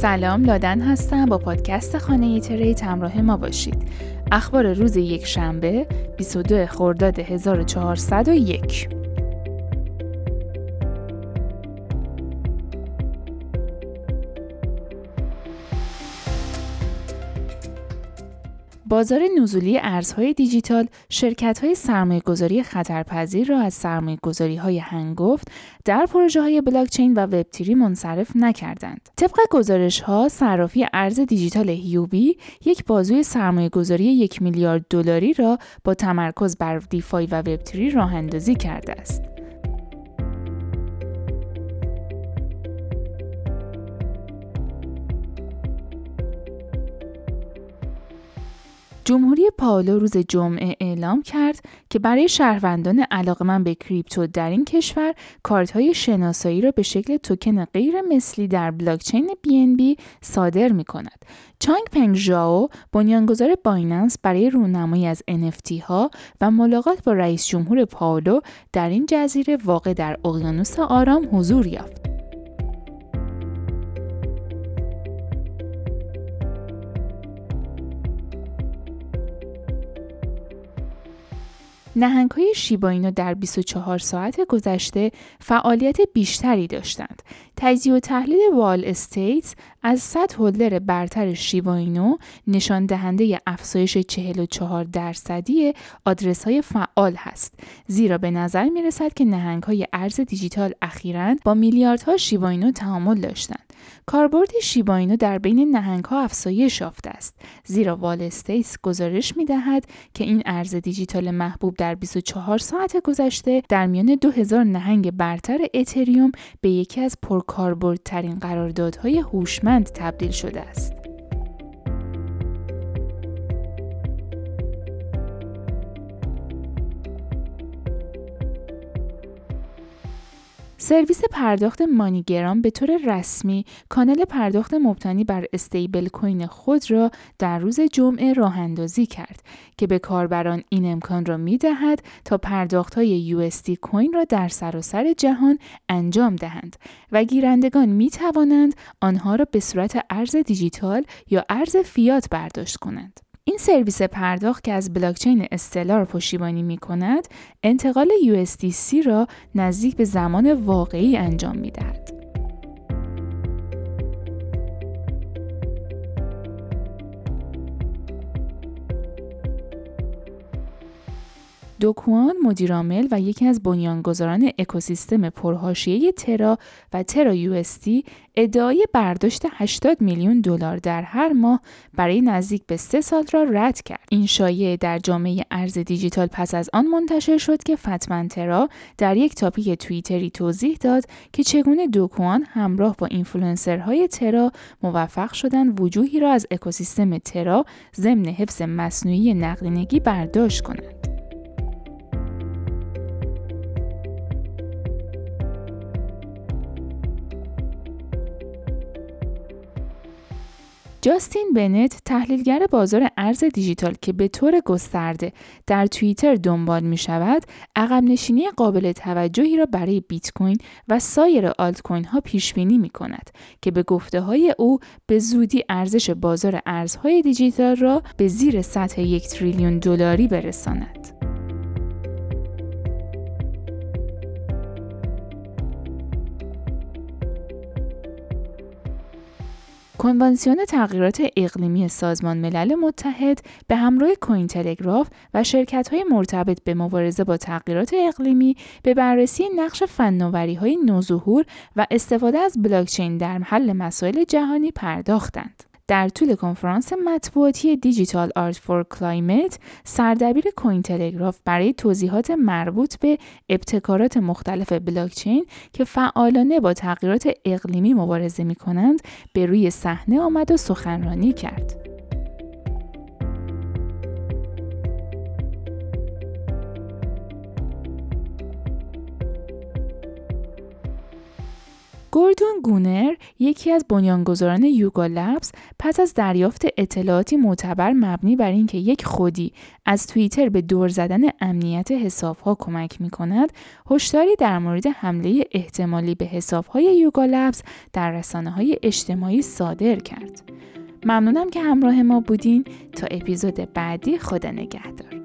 سلام لادن هستم. با پادکست خانه تریت همراه ما باشید. اخبار روز یک شنبه 22 خرداد 1401 بازار نزولی ارزهای دیجیتال شرکت های سرمایه گذاری خطرپذیر را از سرمایه گذاری هنگفت در پروژه های بلاکچین و وبتری منصرف نکردند. طبق گزارش ها صرافی ارز دیجیتال هیوبی یک بازوی سرمایه گذاری یک میلیارد دلاری را با تمرکز بر دیفای و وبتری راه اندازی کرده است. جمهوری پاولو روز جمعه اعلام کرد که برای شهروندان علاقمند به کریپتو در این کشور کارت های شناسایی را به شکل توکن غیر مثلی در بلاکچین بی صادر می کند. چانگ پنگ ژائو بنیانگذار بایننس برای رونمایی از NFT ها و ملاقات با رئیس جمهور پاولو در این جزیره واقع در اقیانوس آرام حضور یافت. نهنگ های شیباینو در 24 ساعت گذشته فعالیت بیشتری داشتند. تجزیه و تحلیل وال استیتس از 100 هولدر برتر شیباینو نشان دهنده افزایش 44 درصدی آدرس های فعال هست. زیرا به نظر می رسد که نهنگ های ارز دیجیتال اخیرا با میلیاردها شیباینو تعامل داشتند. کاربرد شیباینو در بین نهنگ ها افزایش یافته است زیرا WhaleStats گزارش می دهد که این ارز دیجیتال محبوب در 24 ساعت گذشته در میان 2000 نهنگ برتر اتریوم به یکی از پرکاربردترین قراردادهای هوشمند تبدیل شده است. سرویس پرداخت MoneyGram به طور رسمی کانال پرداخت مبتنی بر استیبل کوین خود را در روز جمعه راه اندازی کرد که به کاربران این امکان را می دهد تا پرداخت های USD کوین را در سراسر جهان انجام دهند و گیرندگان می توانند آنها را به صورت ارز دیجیتال یا ارز فیات برداشت کنند. این سرویس پرداخت که از بلاکچین استلار پشتیبانی می کند، انتقال USDC را نزدیک به زمان واقعی انجام می دهد. دوکوان مدیرعامل و یکی از بنیانگذاران اکوسیستم پرحاشیه ترا و ترا یو ادعای برداشت 80 میلیون دلار در هر ماه برای نزدیک به سه سال را رد کرد. این شایعه در جامعه ارز دیجیتال پس از آن منتشر شد که FatMan ترا در یک تاپیک توییتری توضیح داد که چگونه دوکوان همراه با اینفلوئنسرهای ترا موفق شدن وجوهی را از اکوسیستم ترا ضمن حفظ مصنوعی نقدینگی برداشت کنند. جاستین بنت تحلیلگر بازار ارز دیجیتال که به طور گسترده در توییتر دنبال می شود عقب نشینی قابل توجهی را برای بیت کوین و سایر آلت کوین ها پیش بینی می کند که به گفته های او به زودی ارزش بازار ارزهای دیجیتال را به زیر سطح یک تریلیون دلاری برساند. کنوانسیون تغییرات اقلیمی سازمان ملل متحد به همراه کوین تلگراف و شرکت های مرتبط به مبارزه با تغییرات اقلیمی به بررسی نقش فناوری های نوظهور و استفاده از بلاکچین در حل مسائل جهانی پرداختند. در طول کنفرانس مطبوعاتی Digital Art for Climate سردبیر Cointelegraph برای توضیحات مربوط به ابتکارات مختلف بلاکچین که فعالانه با تغییرات اقلیمی مبارزه می کنند به روی صحنه آمد و سخنرانی کرد. گوردون گونر یکی از بنیانگذاران یوگا لبز پس از دریافت اطلاعاتی معتبر مبنی بر اینکه یک خودی از توییتر به دور زدن امنیت حسابها کمک می کند هشداری در مورد حمله احتمالی به حسابهای یوگا لبز در رسانه های اجتماعی صادر کرد. ممنونم که همراه ما بودین. تا اپیزود بعدی خدا نگهدار.